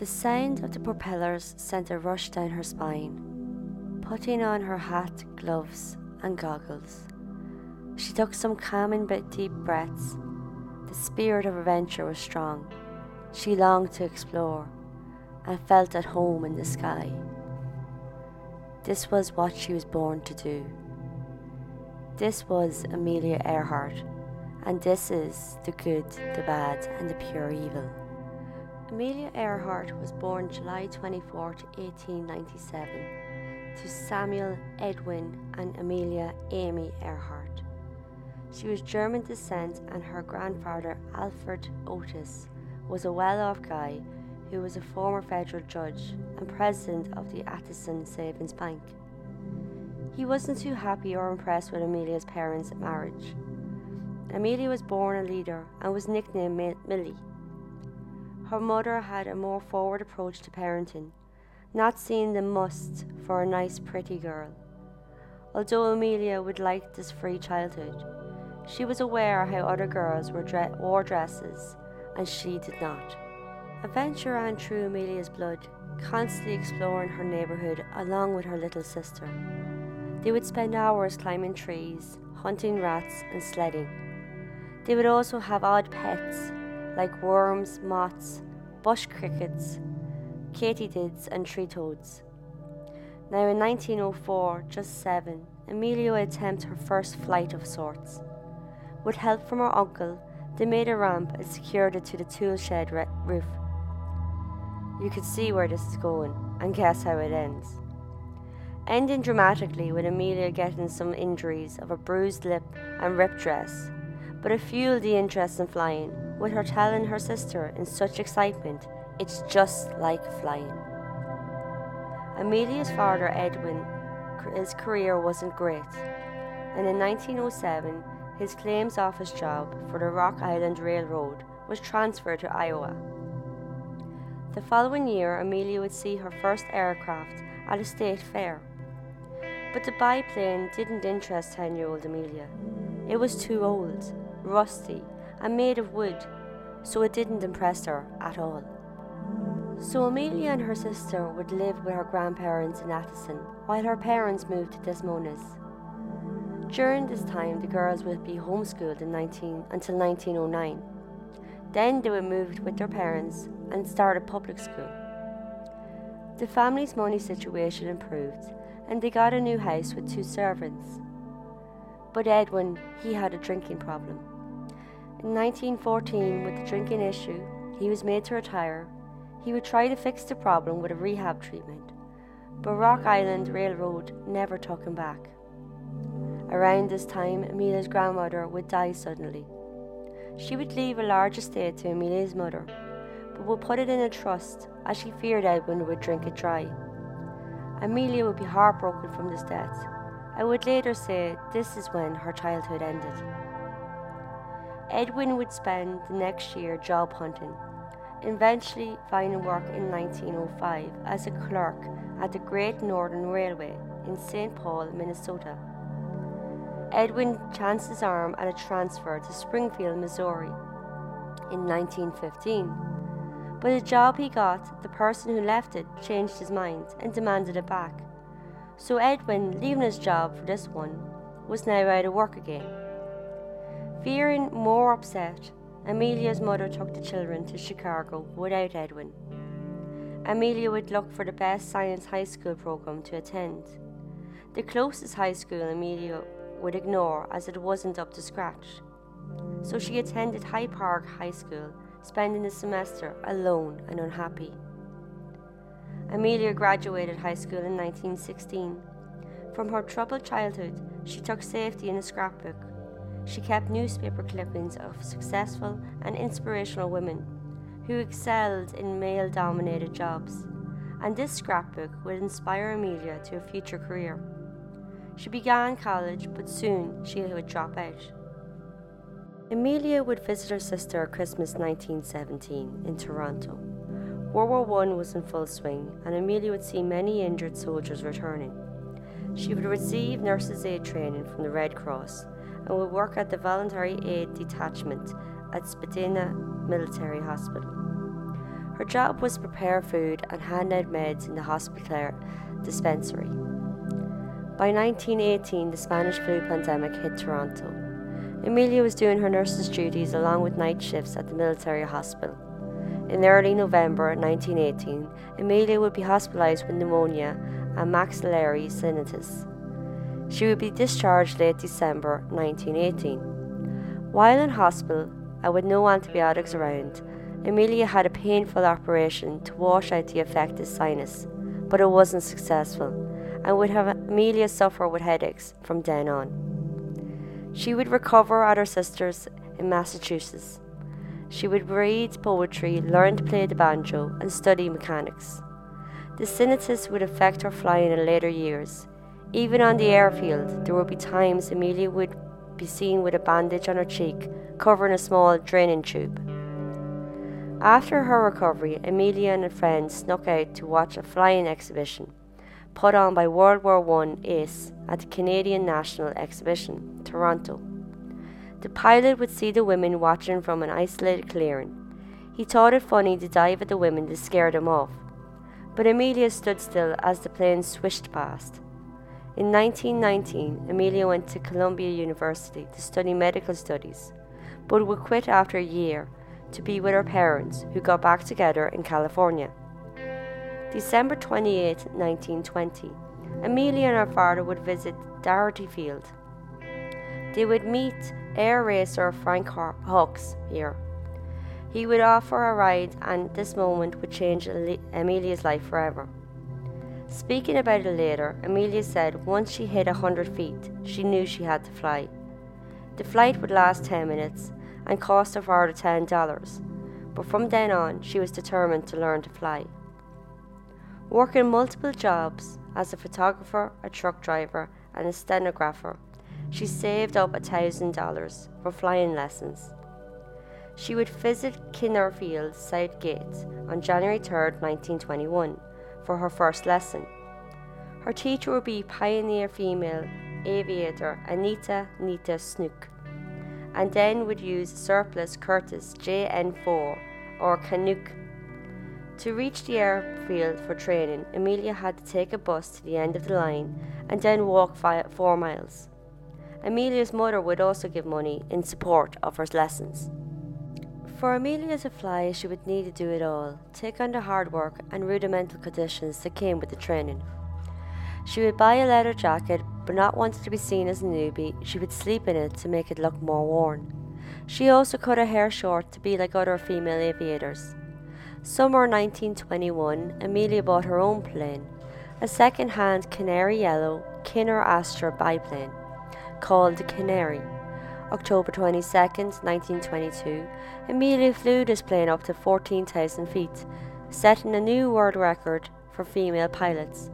The sound of the propellers sent a rush down her spine. Putting on her hat, gloves, and goggles, she took some calming but deep breaths. The spirit of adventure was strong. She longed to explore and felt at home in the sky. This was what she was born to do. This was Amelia Earhart, and this is the good, the bad, and the pure evil. Amelia Earhart was born July 24, 1897, to Samuel Edwin and Amelia Amy Earhart. She was German descent, and her grandfather, Alfred Otis, was a well off guy who was a former federal judge and president of the Atchison Savings Bank. He wasn't too happy or impressed with Amelia's parents' marriage. Amelia was born a leader and was nicknamed Millie. Her mother had a more forward approach to parenting, not seeing the must for a nice, pretty girl. Although Amelia would like this free childhood, she was aware how other girls wore, dre- wore dresses and she did not. Adventure ran through Amelia's blood, constantly exploring her neighbourhood along with her little sister. They would spend hours climbing trees, hunting rats, and sledding. They would also have odd pets like worms, moths, bush crickets, katydids, and tree toads. Now, in 1904, just seven, Amelia would attempt her first flight of sorts. With help from her uncle, they made a ramp and secured it to the tool shed re- roof. You could see where this is going and guess how it ends. Ending dramatically with Amelia getting some injuries of a bruised lip and ripped dress, but it fueled the interest in flying with her telling her sister in such excitement, it's just like flying. Amelia's father, Edwin, his career wasn't great, and in 1907, his claims office job for the Rock Island Railroad was transferred to Iowa. The following year, Amelia would see her first aircraft at a state fair. But the biplane didn't interest 10 year old Amelia. It was too old, rusty, and made of wood, so it didn't impress her at all. So Amelia and her sister would live with her grandparents in Atchison while her parents moved to Des Moines. During this time, the girls would be homeschooled in 19, until 1909. Then they would move with their parents and start a public school. The family's money situation improved, and they got a new house with two servants. But Edwin, he had a drinking problem. In 1914, with the drinking issue, he was made to retire. He would try to fix the problem with a rehab treatment, but Rock Island Railroad never took him back. Around this time, Amelia's grandmother would die suddenly. She would leave a large estate to Amelia's mother, but would put it in a trust as she feared Edwin would drink it dry. Amelia would be heartbroken from this death. I would later say this is when her childhood ended. Edwin would spend the next year job hunting, eventually finding work in 1905 as a clerk at the Great Northern Railway in St. Paul, Minnesota. Edwin chanced his arm at a transfer to Springfield, Missouri in 1915. But the job he got, the person who left it changed his mind and demanded it back. So Edwin, leaving his job for this one, was now out of work again. Fearing more upset, Amelia's mother took the children to Chicago without Edwin. Amelia would look for the best science high school program to attend. The closest high school Amelia would ignore as it wasn't up to scratch. So she attended Hyde Park High School, spending the semester alone and unhappy. Amelia graduated high school in 1916. From her troubled childhood, she took safety in a scrapbook she kept newspaper clippings of successful and inspirational women who excelled in male dominated jobs, and this scrapbook would inspire Amelia to a future career. She began college, but soon she would drop out. Amelia would visit her sister at Christmas 1917 in Toronto. World War I was in full swing, and Amelia would see many injured soldiers returning. She would receive nurses' aid training from the Red Cross and would work at the Voluntary Aid Detachment at Spadina Military Hospital. Her job was to prepare food and hand out meds in the hospital dispensary. By 1918, the Spanish flu pandemic hit Toronto. Amelia was doing her nurse's duties along with night shifts at the military hospital. In early November 1918, Amelia would be hospitalized with pneumonia and maxillary sinusitis. She would be discharged late December 1918. While in hospital and with no antibiotics around, Amelia had a painful operation to wash out the affected sinus, but it wasn't successful and would have Amelia suffer with headaches from then on. She would recover at her sister's in Massachusetts. She would read poetry, learn to play the banjo, and study mechanics. The sinusitis would affect her flying in later years. Even on the airfield, there would be times Amelia would be seen with a bandage on her cheek, covering a small draining tube. After her recovery, Amelia and a friend snuck out to watch a flying exhibition put on by World War I ACE at the Canadian National Exhibition, Toronto. The pilot would see the women watching from an isolated clearing. He thought it funny to dive at the women to scare them off. But Amelia stood still as the plane swished past. In 1919, Amelia went to Columbia University to study medical studies, but would quit after a year to be with her parents, who got back together in California. December 28, 1920, Amelia and her father would visit Daugherty Field. They would meet air racer Frank Hawks here. He would offer a ride, and this moment would change Amelia's life forever. Speaking about it later, Amelia said once she hit a 100 feet, she knew she had to fly. The flight would last 10 minutes, and cost her father $10, but from then on she was determined to learn to fly. Working multiple jobs as a photographer, a truck driver, and a stenographer, she saved up $1,000 for flying lessons. She would visit Kinner Field South Gate on January 3, 1921, for her first lesson. Her teacher would be pioneer female aviator Anita Nita Snook and then would use surplus Curtiss JN4 or Canuck. To reach the airfield for training, Amelia had to take a bus to the end of the line and then walk four miles. Amelia's mother would also give money in support of her lessons. For Amelia to fly, she would need to do it all, take on the hard work and rudimental conditions that came with the training. She would buy a leather jacket, but not wanting to be seen as a newbie, she would sleep in it to make it look more worn. She also cut her hair short to be like other female aviators. Summer 1921, Amelia bought her own plane, a second hand canary yellow Kinner Airster biplane called the Canary. October 22, 1922, Amelia flew this plane up to 14,000 feet, setting a new world record for female pilots.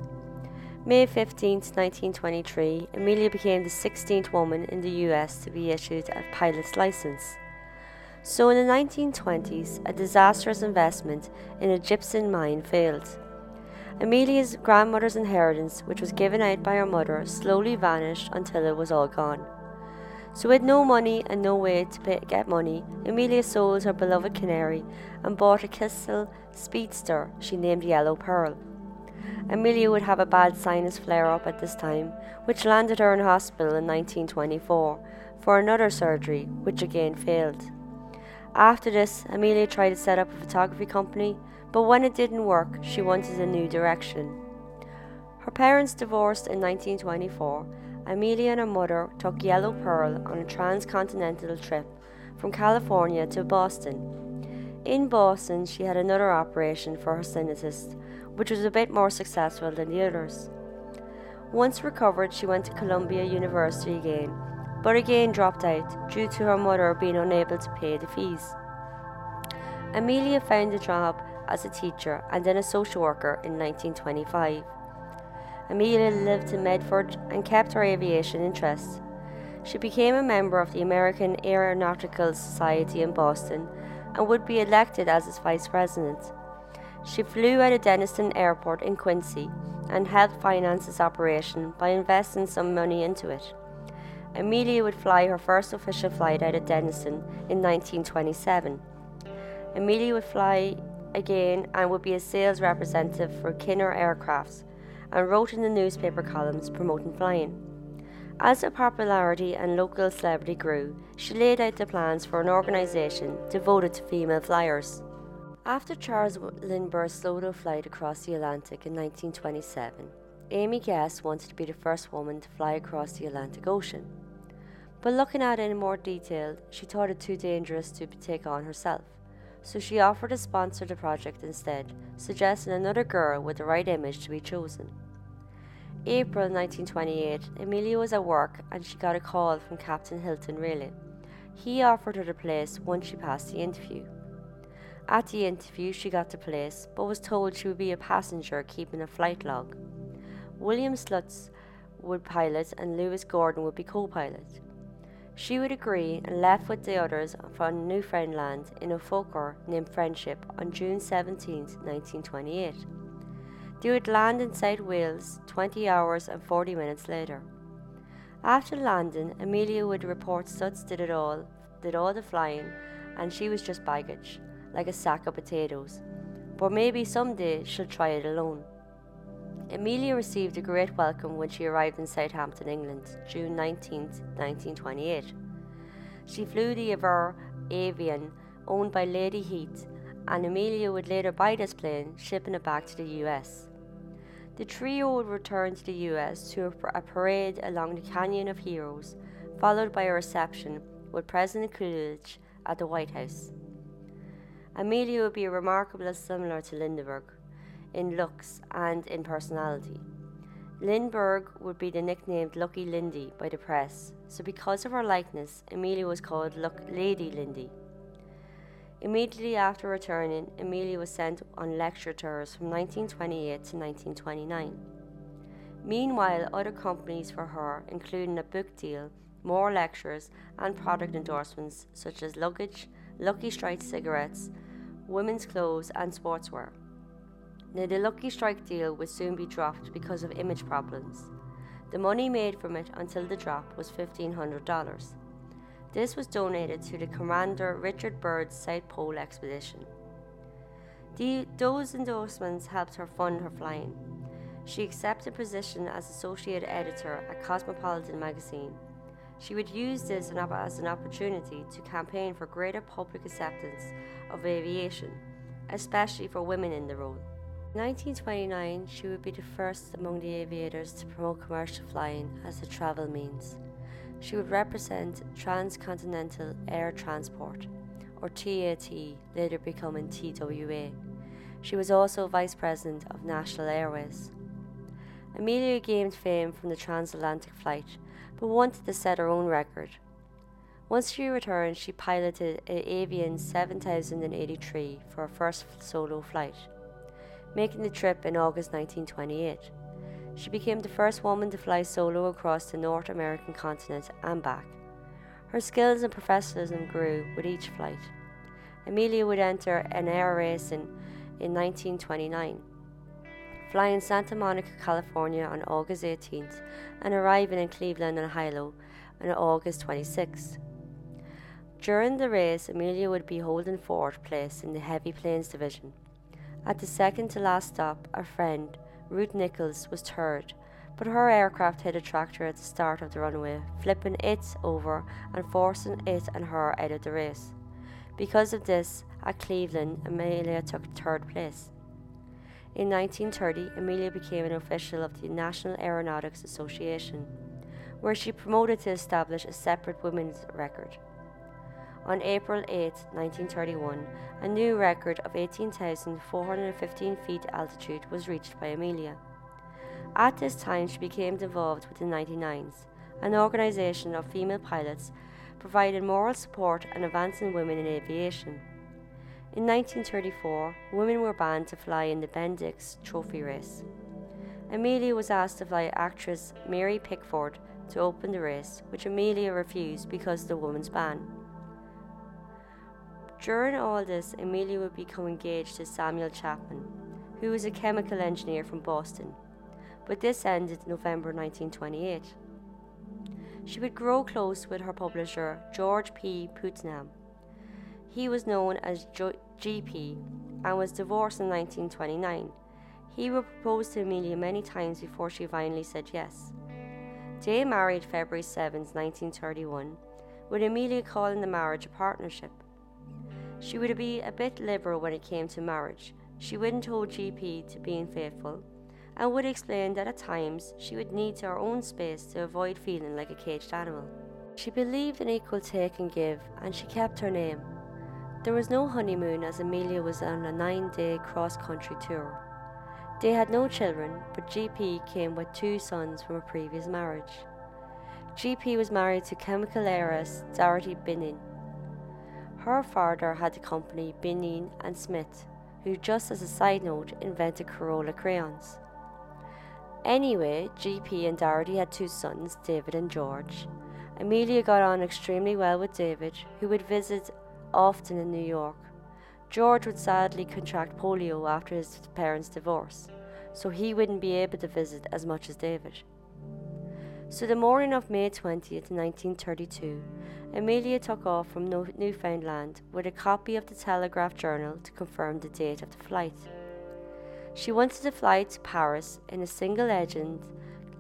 May 15, 1923, Amelia became the 16th woman in the US to be issued a pilot's license. So, in the 1920s, a disastrous investment in a gypsum mine failed. Amelia's grandmother's inheritance, which was given out by her mother, slowly vanished until it was all gone. So, with no money and no way to pay, get money, Amelia sold her beloved canary and bought a Kissel speedster she named Yellow Pearl. Amelia would have a bad sinus flare up at this time, which landed her in hospital in 1924 for another surgery, which again failed. After this, Amelia tried to set up a photography company, but when it didn't work, she wanted a new direction. Her parents divorced in 1924. Amelia and her mother took Yellow Pearl on a transcontinental trip from California to Boston. In Boston, she had another operation for her sinusitis which was a bit more successful than the others. Once recovered, she went to Columbia University again, but again dropped out due to her mother being unable to pay the fees. Amelia found a job as a teacher and then a social worker in 1925. Amelia lived in Medford and kept her aviation interests. She became a member of the American Aeronautical Society in Boston and would be elected as its vice president. She flew out of Dennison Airport in Quincy and helped finance its operation by investing some money into it. Amelia would fly her first official flight out of Dennison in 1927. Amelia would fly again and would be a sales representative for Kinner Aircrafts and wrote in the newspaper columns promoting flying. As her popularity and local celebrity grew, she laid out the plans for an organisation devoted to female flyers. After Charles Lindbergh's solo flight across the Atlantic in 1927, Amy Guest wanted to be the first woman to fly across the Atlantic Ocean. But looking at it in more detail, she thought it too dangerous to take on herself. So she offered to sponsor the project instead, suggesting another girl with the right image to be chosen. April 1928, Amelia was at work and she got a call from Captain Hilton Railey. He offered her the place once she passed the interview. At the interview, she got the place, but was told she would be a passenger keeping a flight log. William Stultz would pilot and Lewis Gordon would be co pilot. She would agree and left with the others from Newfoundland in a fokker named Friendship on June 17, 1928. They would land in South Wales 20 hours and 40 minutes later. After landing, Amelia would report Stultz did it all, did all the flying, and she was just baggage, like a sack of potatoes. But maybe someday she'll try it alone. Amelia received a great welcome when she arrived in Southampton, England, June 19, 1928. She flew the Avro Avian, owned by Lady Heath, and Amelia would later buy this plane, shipping it back to the US. The trio would return to the US to a parade along the Canyon of Heroes, followed by a reception with President Coolidge at the White House. Amelia would be remarkably similar to Lindbergh in looks and in personality. Lindbergh would be the nicknamed Lucky Lindy by the press, so because of her likeness, Amelia was called Luck Lady Lindy. Immediately after returning, Amelia was sent on lecture tours from 1928 to 1929. Meanwhile, other companies for her, including a book deal, more lectures, and product endorsements such as luggage, Lucky Strike cigarettes, women's clothes, and sportswear. Now, the Lucky Strike deal would soon be dropped because of image problems. The money made from it until the drop was $1,500. This was donated to the Commander Richard Byrd's South Pole expedition. The, those endorsements helped her fund her flying. She accepted a position as associate editor at Cosmopolitan magazine. She would use this as an opportunity to campaign for greater public acceptance of aviation, especially for women in the role. In 1929, she would be the first among the aviators to promote commercial flying as a travel means. She would represent Transcontinental Air Transport, or TAT, later becoming TWA. She was also Vice President of National Airways. Amelia gained fame from the transatlantic flight, but wanted to set her own record. Once she returned, she piloted an Avian 7083 for her first solo flight, making the trip in August 1928. She became the first woman to fly solo across the North American continent and back. Her skills and professionalism grew with each flight. Amelia would enter an air race in, in 1929, flying Santa Monica, California on August 18th and arriving in Cleveland, and Ohio on August 26th. During the race, Amelia would be holding fourth place in the heavy planes division. At the second to last stop, a friend, Ruth Nichols was third, but her aircraft hit a tractor at the start of the runway, flipping it over and forcing it and her out of the race. Because of this, at Cleveland, Amelia took third place. In 1930, Amelia became an official of the National Aeronautics Association, where she promoted to establish a separate women's record. On April 8, 1931, a new record of 18,415 feet altitude was reached by Amelia. At this time, she became involved with the 99s, an organisation of female pilots providing moral support and advancing women in aviation. In 1934, women were banned to fly in the Bendix Trophy race. Amelia was asked to fly actress Mary Pickford to open the race, which Amelia refused because of the woman's ban. During all this, Amelia would become engaged to Samuel Chapman, who was a chemical engineer from Boston, but this ended November 1928. She would grow close with her publisher, George P. Putnam. He was known as GP, and was divorced in 1929. He would propose to Amelia many times before she finally said yes. Day married February 7, 1931, with Amelia calling the marriage a partnership. She would be a bit liberal when it came to marriage. She wouldn't hold GP to being faithful and would explain that at times she would need her own space to avoid feeling like a caged animal. She believed in equal take and give, and she kept her name. There was no honeymoon as Amelia was on a nine day cross country tour. They had no children, but GP came with two sons from a previous marriage. GP was married to chemical heiress Dorothy Binney. Her father had the company Binney and Smith, who, just as a side note, invented Crayola crayons. Anyway, GP and Dorothy had two sons, David and George. Amelia got on extremely well with David, who would visit often in New York. George would sadly contract polio after his parents' divorce, so he wouldn't be able to visit as much as David. So, the morning of May 20th, 1932, Amelia took off from Newfoundland with a copy of the Telegraph Journal to confirm the date of the flight. She wanted to fly to Paris in a single engine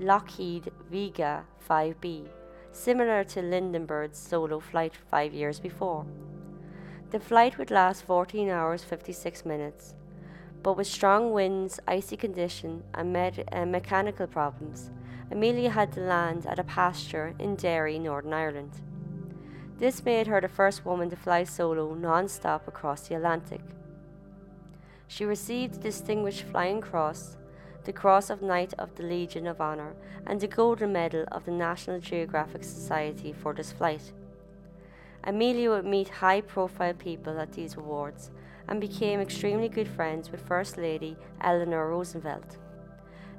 Lockheed Vega 5B, similar to Lindbergh's solo flight five years before. The flight would last 14 hours 56 minutes, but with strong winds, icy condition, and med- uh, mechanical problems, Amelia had land at a pasture in Derry, Northern Ireland. This made her the first woman to fly solo non stop across the Atlantic. She received the Distinguished Flying Cross, the Cross of Knight of the Legion of Honor, and the Golden Medal of the National Geographic Society for this flight. Amelia would meet high profile people at these awards and became extremely good friends with First Lady Eleanor Roosevelt.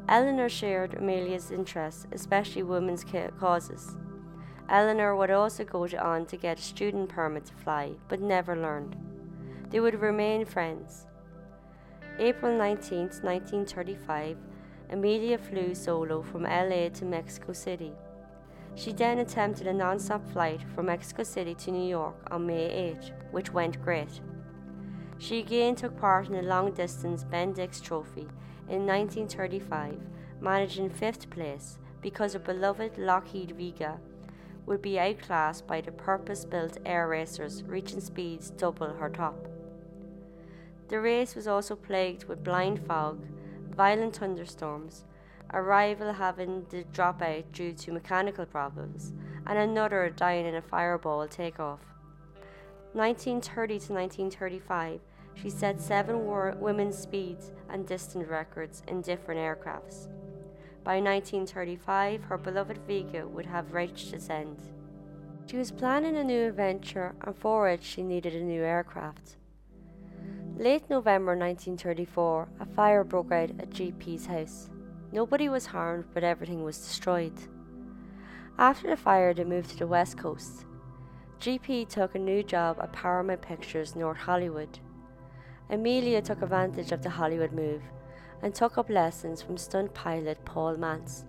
Eleanor shared Amelia's interests, especially women's causes. Eleanor would also go on to get a student permit to fly, but never learned. They would remain friends. April 19, 1935, Amelia flew solo from LA to Mexico City. She then attempted a non stop flight from Mexico City to New York on May 8, which went great. She again took part in the long distance Bendix Trophy in 1935, managing fifth place because her beloved Lockheed Vega would be outclassed by the purpose built air racers, reaching speeds double her top. The race was also plagued with blind fog, violent thunderstorms, a rival having to drop out due to mechanical problems, and another dying in a fireball takeoff. 1930 to 1935, she set seven women's speeds and distance records in different aircrafts. By 1935, her beloved Vega would have reached its end. She was planning a new adventure, and for it, she needed a new aircraft. Late November 1934, a fire broke out at GP's house. Nobody was harmed, but everything was destroyed. After the fire, they moved to the west coast. GP took a new job at Paramount Pictures North Hollywood. Amelia took advantage of the Hollywood move and took up lessons from stunt pilot Paul Mantz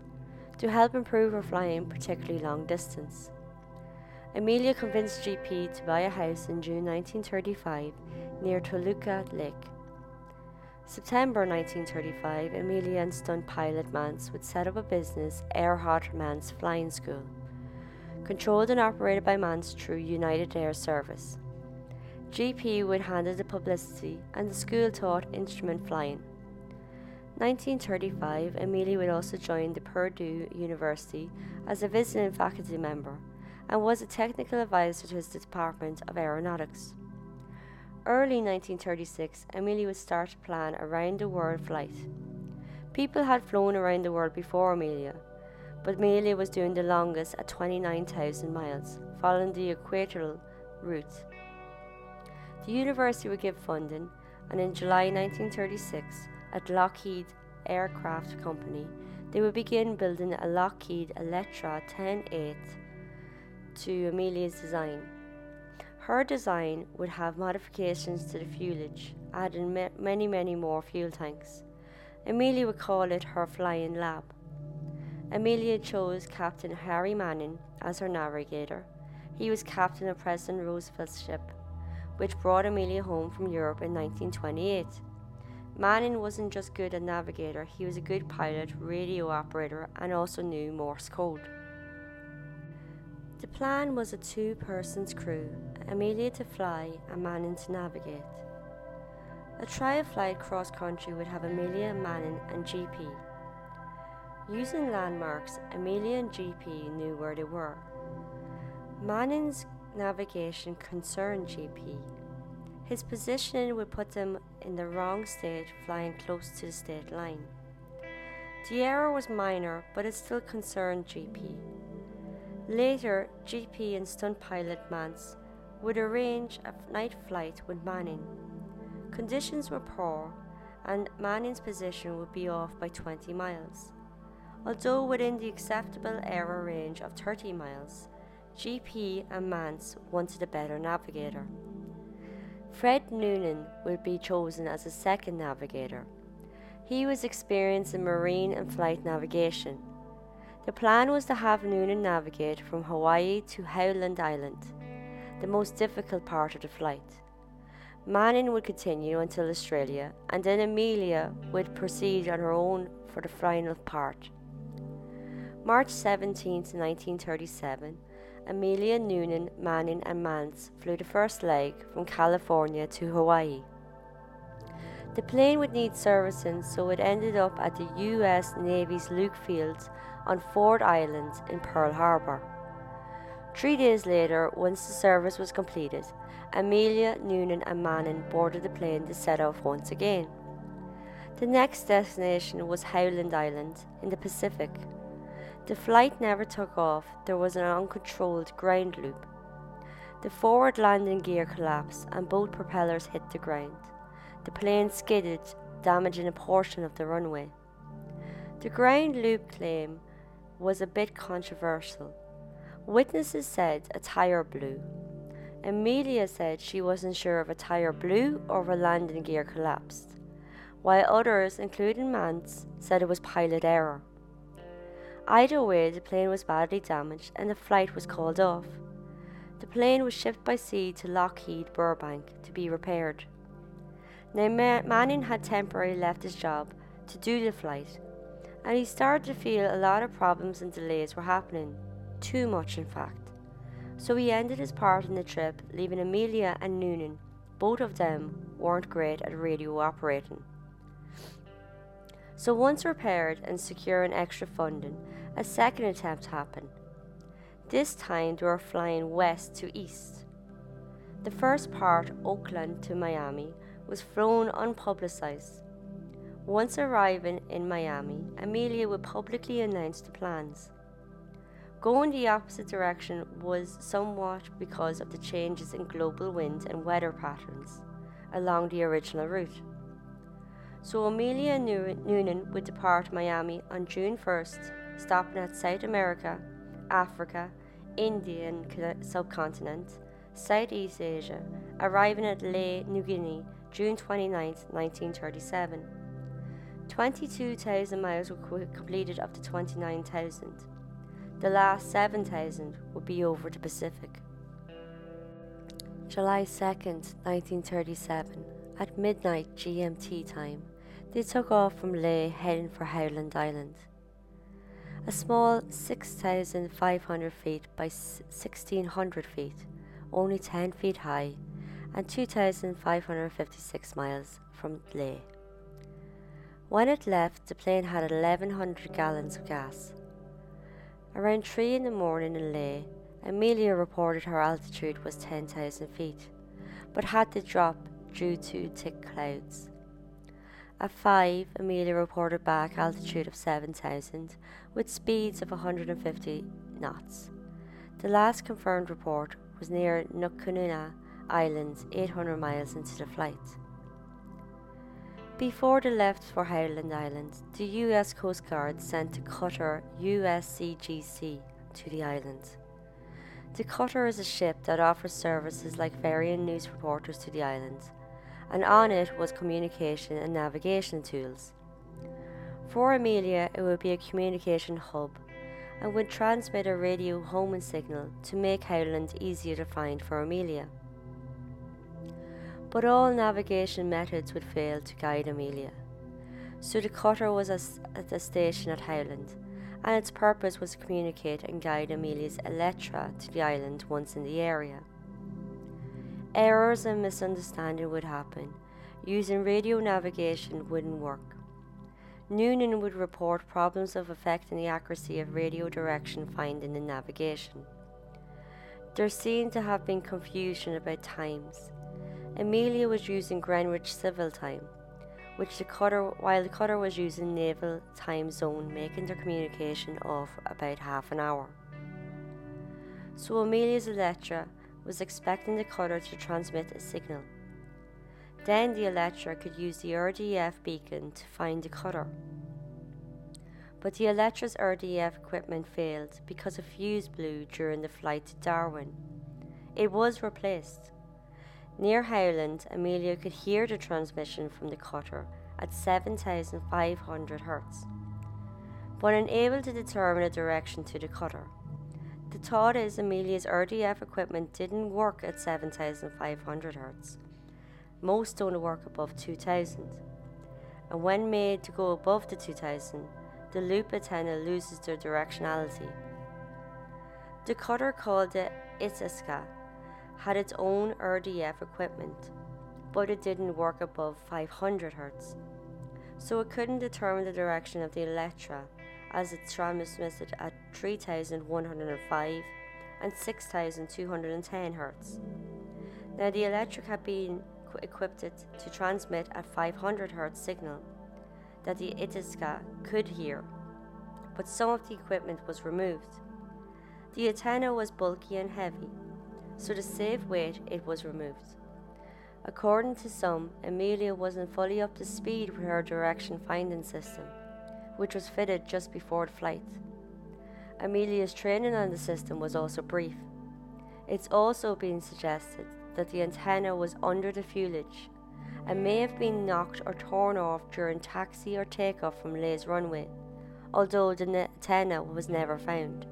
to help improve her flying, particularly long distance. Amelia convinced GP to buy a house in June 1935 near Toluca Lake. September 1935, Amelia and stunt pilot Mantz would set up a business, Earhart Mantz Flying School, controlled and operated by Mantz through United Air Service. GP would handle the publicity, and the school taught instrument flying. 1935, Amelia would also join the Purdue University as a visiting faculty member and was a technical advisor to the Department of Aeronautics. Early 1936, Amelia would start to plan a round the world flight. People had flown around the world before Amelia, but Amelia was doing the longest at 29,000 miles, following the equatorial route. The university would give funding, and in July 1936, at Lockheed Aircraft Company, they would begin building a Lockheed Electra 10-8 to Amelia's design. Her design would have modifications to the fuselage, adding ma- many, many more fuel tanks. Amelia would call it her flying lab. Amelia chose Captain Harry Manning as her navigator. He was captain of President Roosevelt's ship. Which brought Amelia home from Europe in 1928. Manning wasn't just good a navigator, he was a good pilot, radio operator, and also knew Morse code. The plan was a two persons crew, Amelia to fly and Manning to navigate. A trial flight cross country would have Amelia, Manning, and GP. Using landmarks, Amelia and GP knew where they were. Manning's navigation concerned GP. His positioning would put them in the wrong state, flying close to the state line. The error was minor, but it still concerned GP. Later, GP and stunt pilot Mantz would arrange a night flight with Manning. Conditions were poor, and Manning's position would be off by 20 miles. Although within the acceptable error range of 30 miles, GP and Mantz wanted a better navigator. Fred Noonan would be chosen as a second navigator. He was experienced in marine and flight navigation. The plan was to have Noonan navigate from Hawaii to Howland Island, the most difficult part of the flight. Manning would continue until Australia, and then Amelia would proceed on her own for the final part. March 17, 1937, Amelia Noonan, Manning, and Mantz flew the first leg from California to Hawaii. The plane would need servicing, so it ended up at the U.S. Navy's Luke Fields on Ford Island in Pearl Harbor. Three days later, once the service was completed, Amelia, Noonan, and Manning boarded the plane to set off once again. The next destination was Howland Island in the Pacific. The flight never took off, there was an uncontrolled ground loop. The forward landing gear collapsed and both propellers hit the ground. The plane skidded, damaging a portion of the runway. The ground loop claim was a bit controversial. Witnesses said a tire blew. Amelia said she wasn't sure if a tire blew or if a landing gear collapsed, while others, including Mantz, said it was pilot error. Either way, the plane was badly damaged and the flight was called off. The plane was shipped by sea to Lockheed Burbank to be repaired. Now, Manning had temporarily left his job to do the flight, and he started to feel a lot of problems and delays were happening. Too much, in fact. So he ended his part in the trip, leaving Amelia and Noonan. Both of them weren't great at radio operating. So, once repaired and securing extra funding, a second attempt happened. This time they were flying west to east. The first part, Oakland to Miami, was flown unpublicized. Once arriving in Miami, Amelia would publicly announce the plans. Going the opposite direction was somewhat because of the changes in global wind and weather patterns along the original route so Amelia Noonan would depart Miami on June 1st, stopping at South America, Africa, Indian subcontinent, Southeast Asia, arriving at Lae, New Guinea, June 29, 1937. 22,000 miles were completed of the 29,000. The last 7,000 would be over the Pacific. July 2nd, 1937, at midnight GMT time, they took off from Lae heading for Howland Island. A small 6,500 feet by 1,600 feet, only 10 feet high, and 2,556 miles from Lae. When it left, the plane had 1,100 gallons of gas. Around 3 in the morning in Lae, Amelia reported her altitude was 10,000 feet, but had to drop due to thick clouds. At 5, Amelia reported back altitude of 7,000 with speeds of 150 knots. The last confirmed report was near Nukumanu Islands, 800 miles into the flight. Before they left for Howland Island, the US Coast Guard sent a cutter USCGC to the island. The cutter is a ship that offers services like ferrying news reporters to the island and on it was communication and navigation tools. For Amelia, it would be a communication hub and would transmit a radio homing signal to make Howland easier to find for Amelia. But all navigation methods would fail to guide Amelia. So the cutter was at the station at Howland, and its purpose was to communicate and guide Amelia's Electra to the island once in the area. Errors and misunderstanding would happen. Using radio navigation wouldn't work. Noonan would report problems of affecting the accuracy of radio direction finding and navigation. There seemed to have been confusion about times. Amelia was using Greenwich Civil Time, which the cutter, while the cutter was using Naval Time Zone, making their communication off about half an hour. So Amelia's Electra was expecting the cutter to transmit a signal. Then the Electra could use the RDF beacon to find the cutter. But the Electra's RDF equipment failed because a fuse blew during the flight to Darwin. It was replaced. Near Howland, Amelia could hear the transmission from the cutter at 7,500 Hz, but unable to determine a direction to the cutter. The thought is Amelia's RDF equipment didn't work at 7,500 Hz most don't work above 2000. And when made to go above the 2000, the loop antenna loses their directionality. The cutter called the Itasca had its own RDF equipment, but it didn't work above 500 Hz, so it couldn't determine the direction of the Electra as it transmitted at 3105 and 6210 Hz. Now, the Electra had been equipped to transmit a 500 Hz signal that the Itasca could hear, but some of the equipment was removed. The antenna was bulky and heavy, so to save weight, it was removed. According to some, Amelia wasn't fully up to speed with her direction finding system, which was fitted just before the flight. Amelia's training on the system was also brief. It's also been suggested that the antenna was under the fuselage and may have been knocked or torn off during taxi or takeoff from Lae's runway, although the antenna was never found.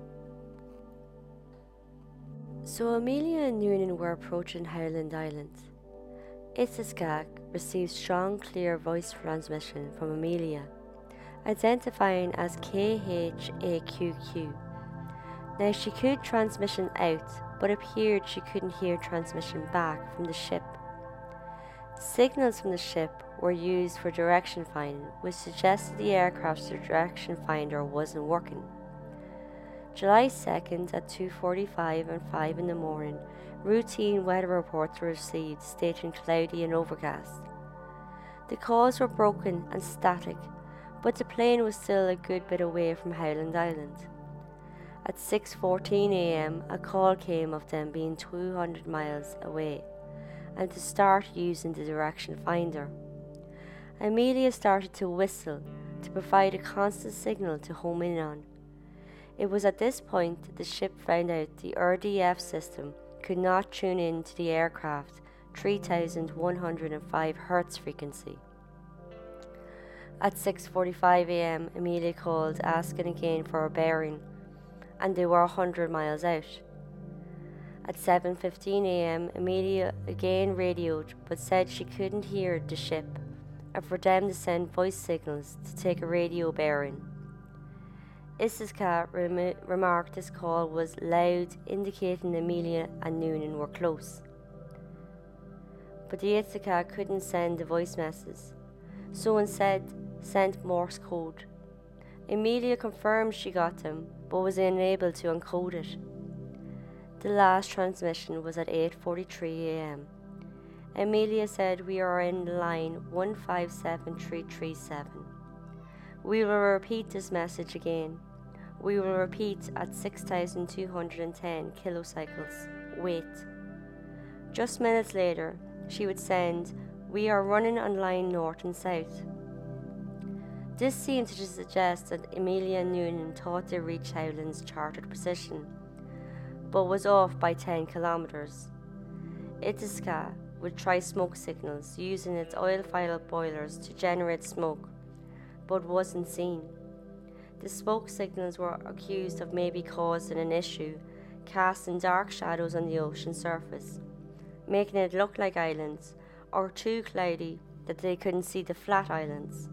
So Amelia and Noonan were approaching Howland Island. Itasca received strong, clear voice transmission from Amelia, identifying as KHAQQ. Now she could transmission out, but appeared she couldn't hear transmission back from the ship. Signals from the ship were used for direction finding, which suggested the aircraft's direction finder wasn't working. July 2nd at 2:45 and 5 in the morning, routine weather reports were received stating cloudy and overcast. The calls were broken and static, but the plane was still a good bit away from Howland Island. At 6:14 a.m., a call came of them being 200 miles away and to start using the direction finder. Amelia started to whistle to provide a constant signal to home in on. It was at this point that the ship found out the RDF system could not tune in to the aircraft 3105 Hz frequency. At 6:45 a.m., Amelia called asking again for a bearing and they were a hundred miles out. At 7:15 a.m., Amelia again radioed but said she couldn't hear the ship and for them to send voice signals to take a radio bearing. Itasca rem- remarked this call was loud, indicating Amelia and Noonan were close. But the Itasca couldn't send the voice message, so instead sent Morse code. Amelia confirmed she got them, but was unable to encode it. The last transmission was at 8:43 a.m. Amelia said we are in line 157337. We will repeat this message again. We will repeat at 6210 kilocycles. Wait. Just minutes later, she would send, We are running on line north and south. This seemed to suggest that Amelia Noonan thought they reached Howland's charted position, but was off by 10 kilometres. Itasca would try smoke signals using its oil fired boilers to generate smoke, but wasn't seen. The smoke signals were accused of maybe causing an issue, casting dark shadows on the ocean surface, making it look like islands, or too cloudy that they couldn't see the flat islands.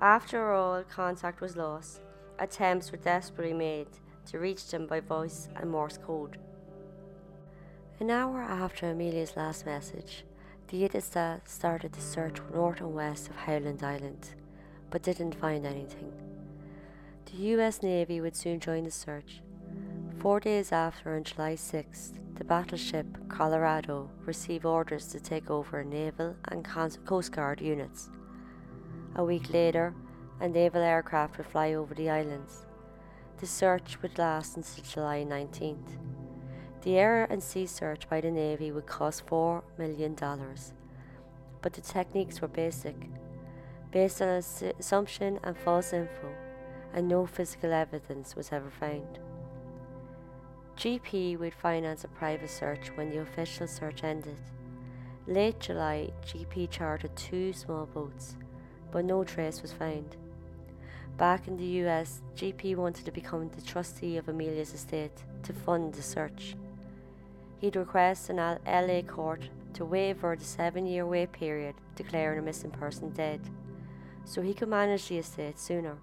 After all contact was lost, attempts were desperately made to reach them by voice and Morse code. An hour after Amelia's last message, the Eidesvik started the search north and west of Howland Island, but didn't find anything. The US Navy would soon join the search. Four days after, on July 6th, the battleship Colorado received orders to take over naval and Coast Guard units. A week later, a naval aircraft would fly over the islands. The search would last until July 19th. The air and sea search by the Navy would cost $4 million, but the techniques were basic, based on assumption and false info, and no physical evidence was ever found. GP would finance a private search when the official search ended. Late July, GP chartered two small boats, but no trace was found. Back in the US, GP wanted to become the trustee of Amelia's estate to fund the search. He'd request an LA court to waiver the seven year wait period declaring a missing person dead, so he could manage the estate sooner.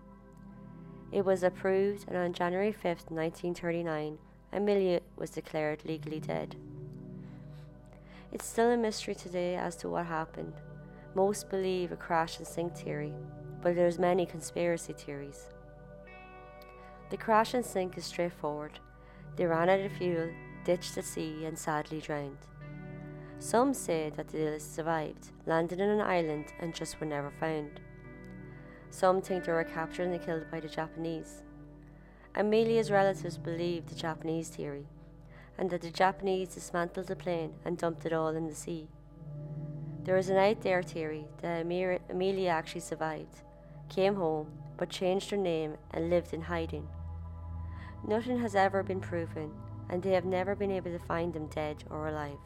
It was approved, and on January 5, 1939, Amelia was declared legally dead. It's still a mystery today as to what happened. Most believe a crash and sink theory, but there's many conspiracy theories. The crash and sink is straightforward. They ran out of fuel, ditched at sea, and sadly drowned. Some say that they survived, landed on an island, and just were never found. Some think they were captured and killed by the Japanese. Amelia's relatives believe the Japanese theory, and that the Japanese dismantled the plane and dumped it all in the sea. There is an out there theory that Amelia actually survived, came home, but changed her name and lived in hiding. Nothing has ever been proven, and they have never been able to find them dead or alive.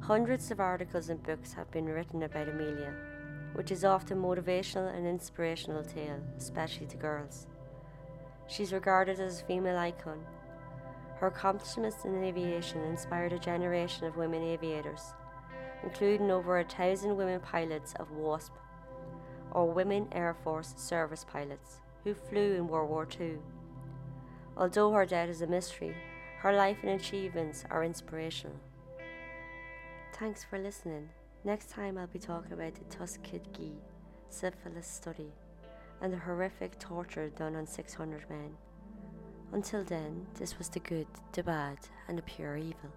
Hundreds of articles and books have been written about Amelia, which is often a motivational and inspirational tale, especially to girls. She's regarded as a female icon. Her accomplishments in aviation inspired a generation of women aviators, including over a thousand women pilots of WASP, or Women Air Force Service Pilots, who flew in World War II. Although her death is a mystery, her life and achievements are inspirational. Thanks for listening. Next time I'll be talking about the Tuskegee syphilis study and the horrific torture done on 600 men. Until then, this was the good, the bad, and the pure evil.